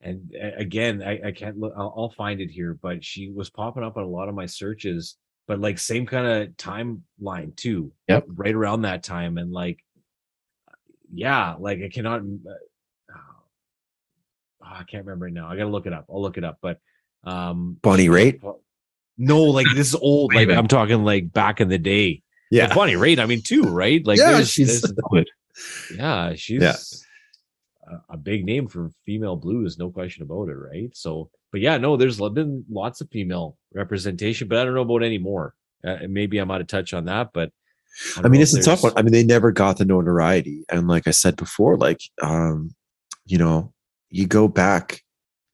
and again, I I can't look. I'll, I'll find it here, but she was popping up on a lot of my searches, but like same kind of timeline too. Yep. Right around that time, and like, yeah, like I cannot. Uh, oh, I can't remember right now. I gotta look it up. I'll look it up. But um Bonnie Raitt? No, like this is old. Like I'm talking like back in the day. Like Bonnie Raitt, I mean too, right? Like Yeah, there's, she's- there's- yeah, she's Yeah. a, a big name for female blues, no question about it, right? So, but yeah, no, there's been lots of female representation, but I don't know about any more. Uh, maybe I'm out of touch on that, but don't I mean, it's a tough one. I mean, they never got the notoriety, and like I said before, like um, you know, you go back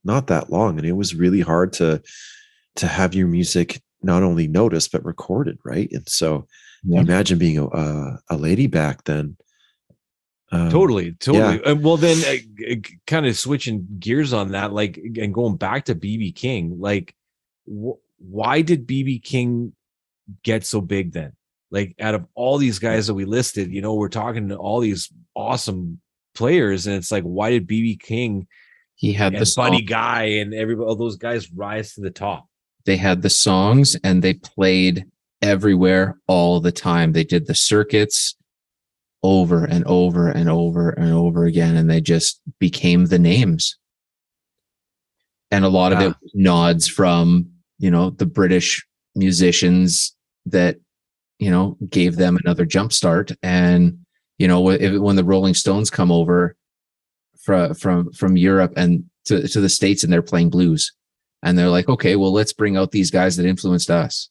not that long, and it was really hard to to have your music not only noticed but recorded, right? And so, Yeah. imagine being a a, a lady back then. Um, totally totally. and well then uh, kind of switching gears on that like and going back to bb king like wh- why did bb king get so big then? Like out of all these guys that we listed you know we're talking to all these awesome players and it's like why did bb king He had the buddy guy and everybody all those guys rise to the top? They had the songs and they played everywhere all the time. They did the circuits over and over and over and over again, and they just became the names. And a lot of it ah. nods from, you know, the British musicians that, you know, gave them another jump start. And, you know, if, when the Rolling Stones come over from, from, from Europe and to, to the States and they're playing blues, and they're like, okay, well, let's bring out these guys that influenced us.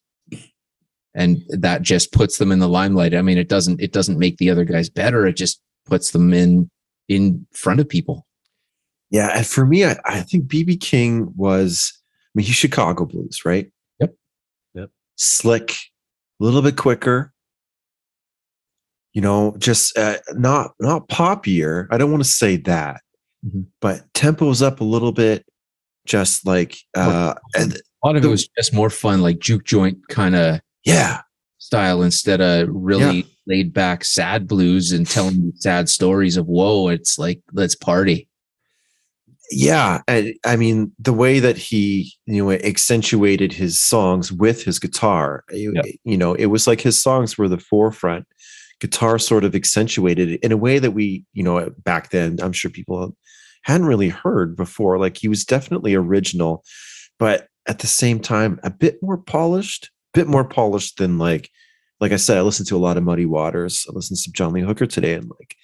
And that just puts them in the limelight. I mean, it doesn't, it doesn't make the other guys better. It just puts them in, in front of people. Yeah, and for me, I, I think BB King was. I mean, he's Chicago blues, right? Yep. Yep. Slick, a little bit quicker. You know, just uh, not not poppier. I don't want to say that, Mhm. but tempo's up a little bit. Just like, uh, A lot of it was just more fun, like juke joint kind of yeah, style instead of really laid back sad blues and telling sad stories of woe. It's like let's party. yeah and i mean the way that he you know accentuated his songs with his guitar eh, you, eh, you know it was like his songs were the forefront. Guitar sort of accentuated it in a way that we you know back then i'm sure people hadn't really heard before. Like he was definitely original but at the same time a bit more polished bit more polished than like like i said i listened to a lot of muddy waters i listened to john lee hooker today and like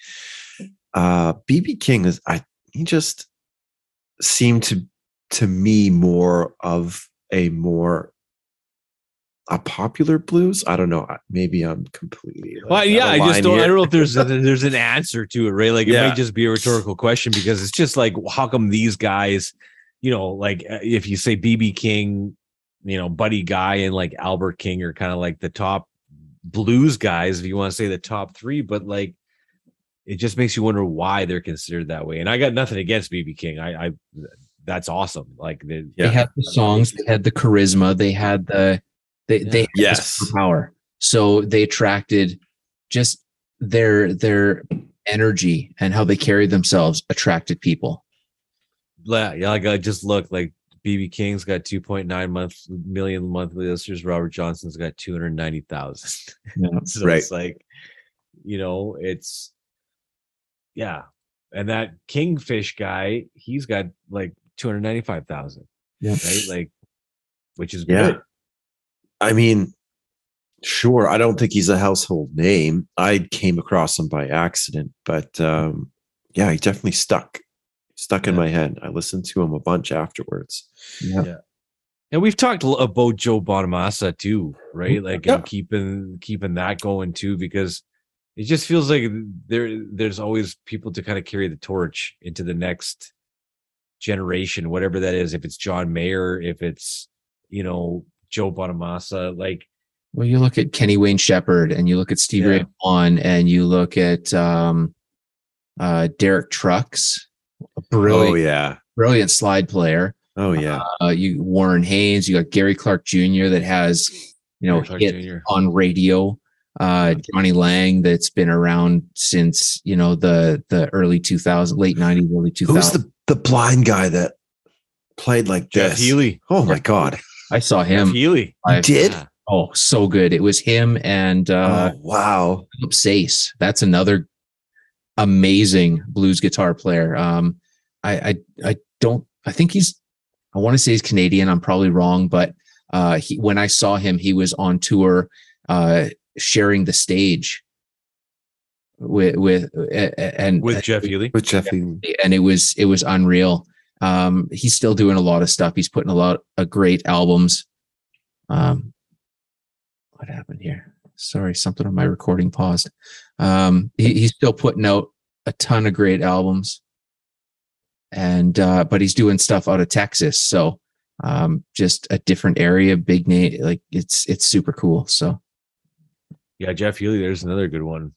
uh bb king is i he just seemed to to me more of a more a popular blues. I don't know. Maybe I'm completely. like, Well, yeah, I just don't. I don't know if there's a, (laughs) there's an answer to it, right? Like it Yeah. might just be a rhetorical question because it's just like, how come these guys, you know, like uh, if you say BB King, you know, Buddy Guy and like Albert King are kind of like the top blues guys, if you want to say the top three, but like it just makes you wonder why they're considered that way. And I got nothing against BB King. I, I that's awesome. Like the, Yeah. They had the songs, they had the charisma, they had the they Yeah. they had the Yes. power. So they attracted just their their energy and how they carried themselves attracted people. Yeah, yeah, like I just look like BB King's got 2.9 month million monthly listeners. Robert Johnson's got 290,000. (laughs) so Right. it's like, you know, it's yeah. And that Kingfish guy, he's got like 295,000. Yeah. Right. Like, which is Yeah. good. I mean, sure. I don't think he's a household name. I came across him by accident, but um, yeah, he definitely stuck. Stuck in Yeah. my head. I listened to him a bunch afterwards. Yeah. And we've talked about Joe Bonamassa too, right? Like Yeah. and keeping keeping that going too, because it just feels like there there's always people to kind of carry the torch into the next generation, whatever that is. If it's John Mayer, if it's you know Joe Bonamassa, like Well, you look at Kenny Wayne Shepherd and you look at Stevie Yeah. Ray Vaughan and you look at um, uh, Derek Trucks, a brilliant, Oh yeah. brilliant slide player. Oh yeah. Uh, you Warren Haynes, you got Gary Clark Jr. that has you know hit Jr.. on radio. Uh, Jonny Lang that's been around since you know the the early 2000s, late 90s, early 2000s. Who's the the blind guy that played like Jeff this? Healey. Oh my god. I saw Jeff him. Healey. I, did? Oh, so good. It was him and uh, oh wow. Philip Sayce. That's another amazing blues guitar player. Um, I, I, I don't, I think he's, I want to say he's Canadian. I'm probably wrong, but uh, he, when I saw him, he was on tour, uh, sharing the stage with, with, uh, and with Jeff Healey. With Jeff Healey. and it was, it was unreal. Um, he's still doing a lot of stuff. He's putting a lot of great albums. Um, what happened here? Sorry, something on my recording paused. Um, he, he's still putting out a ton of great albums, and uh, but he's doing stuff out of Texas, so um, just a different area, big name. Like it's it's super cool. So Yeah, Jeff Healey. There's another good one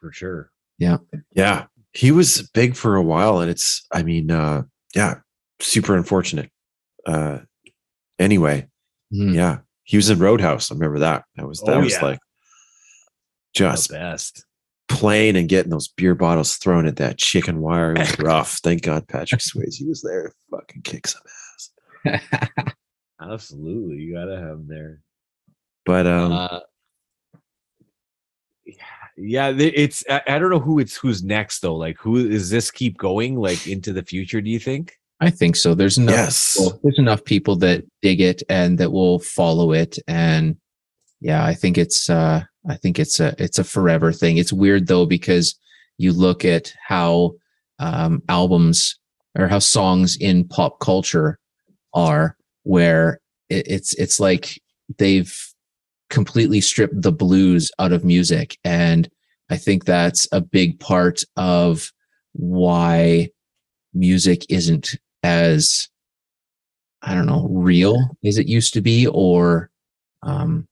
for sure. Yeah. Yeah, he was big for a while and it's I mean uh yeah, super unfortunate. Uh anyway, mm, yeah. He was in Roadhouse. I remember that. That was that Oh, was yeah. like just the best. Playing and getting those beer bottles thrown at that chicken wire. It was (laughs) rough. Thank God Patrick Swayze was there to fucking kick some ass. (laughs) Absolutely, you gotta have him there. But um uh, yeah, yeah, it's I, I don't know who it's who's next though. Like, who is this keep going like into the future? Do you think? I think so. There's enough. yes. people- there's enough people that dig it and that will follow it, and yeah, I think it's uh, I think it's a it's a forever thing. It's weird though because you look at how um, albums or how songs in pop culture are, where it, it's it's like they've completely stripped the blues out of music, and I think that's a big part of why music isn't as I don't know real as it used to be, or um,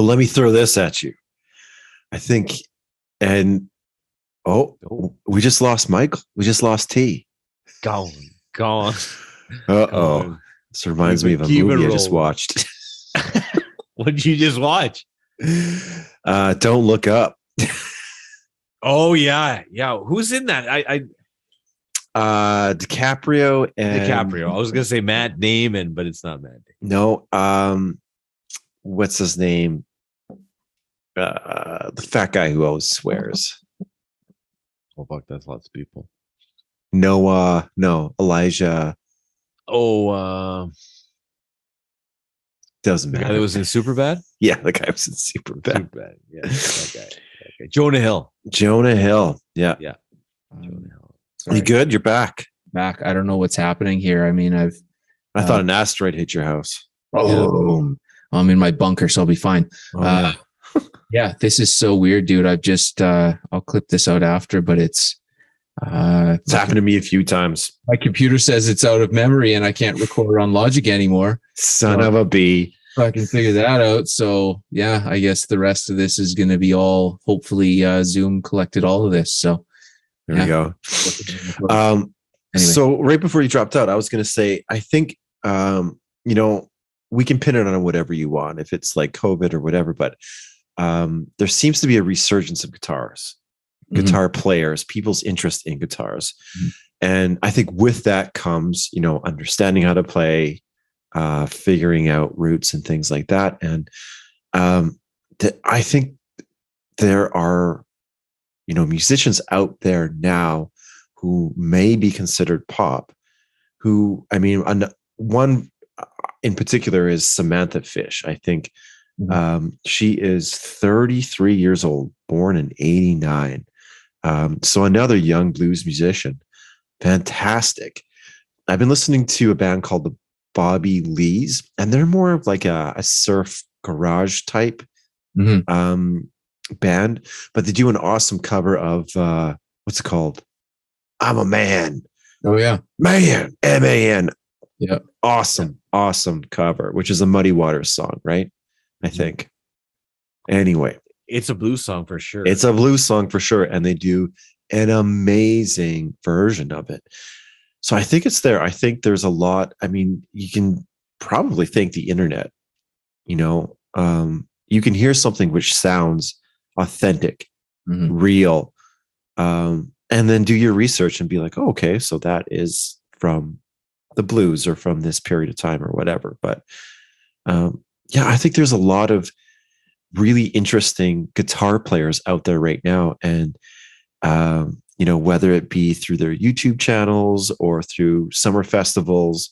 But let me throw this at you. I think, and oh, we just lost Michael. We just lost T. Gone, gone. Uh oh. This reminds me of a movie I just watched. (laughs) What did you just watch? Uh, don't look up. Oh yeah, yeah. Who's in that? I, I Uh, DiCaprio and DiCaprio. I was gonna say Matt Damon, but it's not Matt Damon. No, um, what's his name? Uh, the fat guy who always swears. (laughs) Oh fuck, that's lots of people. Noah, no, Elijah Oh, uh, doesn't the guy matter. that was in Superbad. yeah, the guy was in super bad. Superbad. Yeah, that guy. That guy. Jonah Hill. Jonah Hill. Yeah, Yeah. Jonah Um, Hill. sorry, you good? You're back. back. I don't know what's happening here. I mean, I've I Uh, thought an asteroid hit your house. oh, I'm in my bunker, so I'll be fine. Oh, Uh, yeah, this is so weird, dude. I've just uh I'll clip this out after, but it's uh It's happened to me a few times. my computer says it's out of memory and I can't record on Logic anymore. Son Oh. of a bee. I can figure that out. So yeah, I guess the rest of this is gonna be all hopefully uh Zoom collected all of this. So There Yeah. we go. Um, Anyway. So right before you dropped out, I was going to say, I think, um, you know, we can pin it on whatever you want, if it's like COVID or whatever, but um, there seems to be a resurgence of guitars, Mhm. guitar players, people's interest in guitars. Mhm. And I think with that comes, you know, understanding how to play, uh, figuring out roots and things like that. And um, th- I think there are, you know, musicians out there now who may be considered pop, who, I mean, an, one uh, in particular is Samantha Fish. I think Mhm. um, she is 33 years old, born in 89. Um, so another young blues musician. Fantastic. I've been listening to a band called the Bobby Lees, and they're more of like a, a surf garage type Mhm. um, band, but they do an awesome cover of uh, what's it called? I'm a man, Oh yeah. man, M A N. Yeah, Awesome, awesome cover, which is a Muddy Waters song, right? I think. Anyway, It's a blues song for sure. it's a blues song for sure, and they do an amazing version of it. So I think it's there. I think there's a lot. I mean, you can probably thank the internet. You know, um, you can hear something which sounds authentic, Mhm. real, um, and then do your research and be like, oh, okay, so that is from the blues or from this period of time or whatever. But um, yeah, I think there's a lot of really interesting guitar players out there right now, and um, you know, whether it be through their YouTube channels or through summer festivals.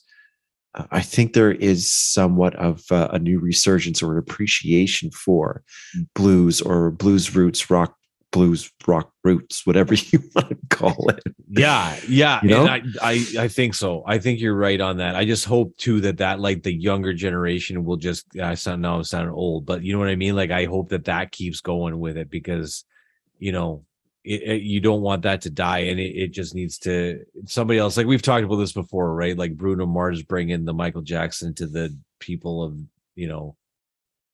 uh, I think there is somewhat of a new resurgence or an appreciation for Mm. blues or blues roots, rock blues, rock roots, whatever (laughs) you want to call it. yeah yeah You know? and I, I i think so. I think you're right on that. I just hope too that that like the younger generation will just i sound now i'm sounding old but you know what i mean? Like i hope that that keeps going with it because you know it, it- you don't want that to die and it, it just needs to somebody else like we've talked about this before right? Like bruno mars bringing the michael jackson to the people of you know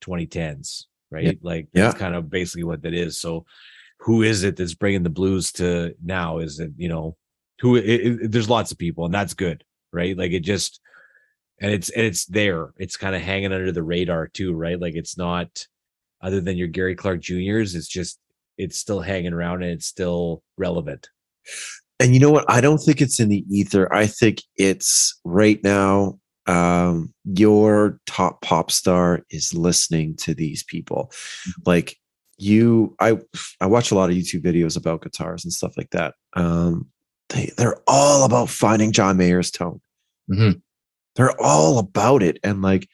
2010s right? Like Yeah. that's kind of basically what that is. So who is it that's bringing the blues to now is it you know who it, it- there's lots of people and that's good right like it just and it's and it's there it's kind of hanging under the radar too right like it's not other than your gary clark juniors it's just it's still hanging around and it's still relevant And you know what? I don't think it's in the ether. I think it's right now. Um, your top pop star is listening to these people. Like you, I I watch a lot of YouTube videos about guitars and stuff like that. Um, they they're all about finding John Mayer's tone. Mhm. They're all about it, and like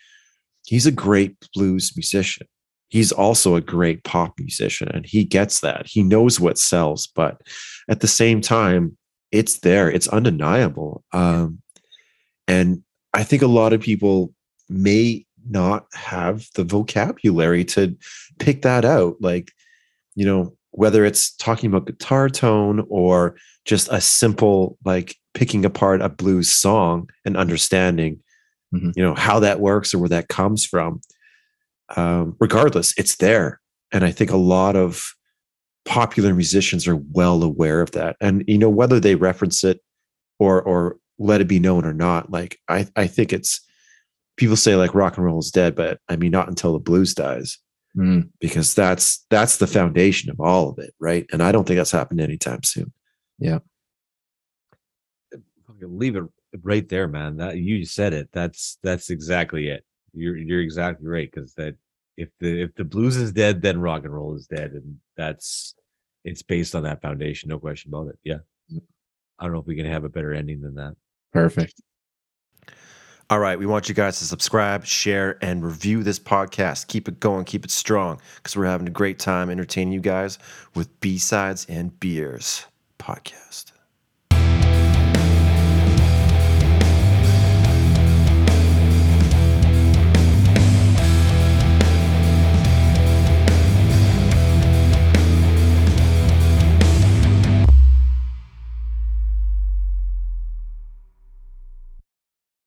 he's a great blues musician. He's also a great pop musician, and he gets that. He knows what sells, but at the same time, it's there. It's undeniable. Um, and I think a lot of people may not have the vocabulary to pick that out. Like, you know, whether it's talking about guitar tone or just a simple, like picking apart a blues song and understanding, Mhm. you know, how that works or where that comes from. Um, regardless, it's there. And I think a lot of popular musicians are well aware of that and you know whether they reference it or or let it be known or not like i i think it's people say like rock and roll is dead, but I mean not until the blues dies Mm, because that's that's the foundation of all of it, right? And I don't think that's happened anytime soon. Yeah, leave it right there, man. That you said it. That's that's exactly it. You're you're exactly right because that if the if the blues is dead, then rock and roll is dead, and that's it's based on that foundation, no question about it. Yeah, I don't know if we can have a better ending than that. perfect. All right, we want you guys to subscribe, share, and review this podcast. Keep it going, keep it strong, because we're having a great time entertaining you guys with B sides and beers podcast.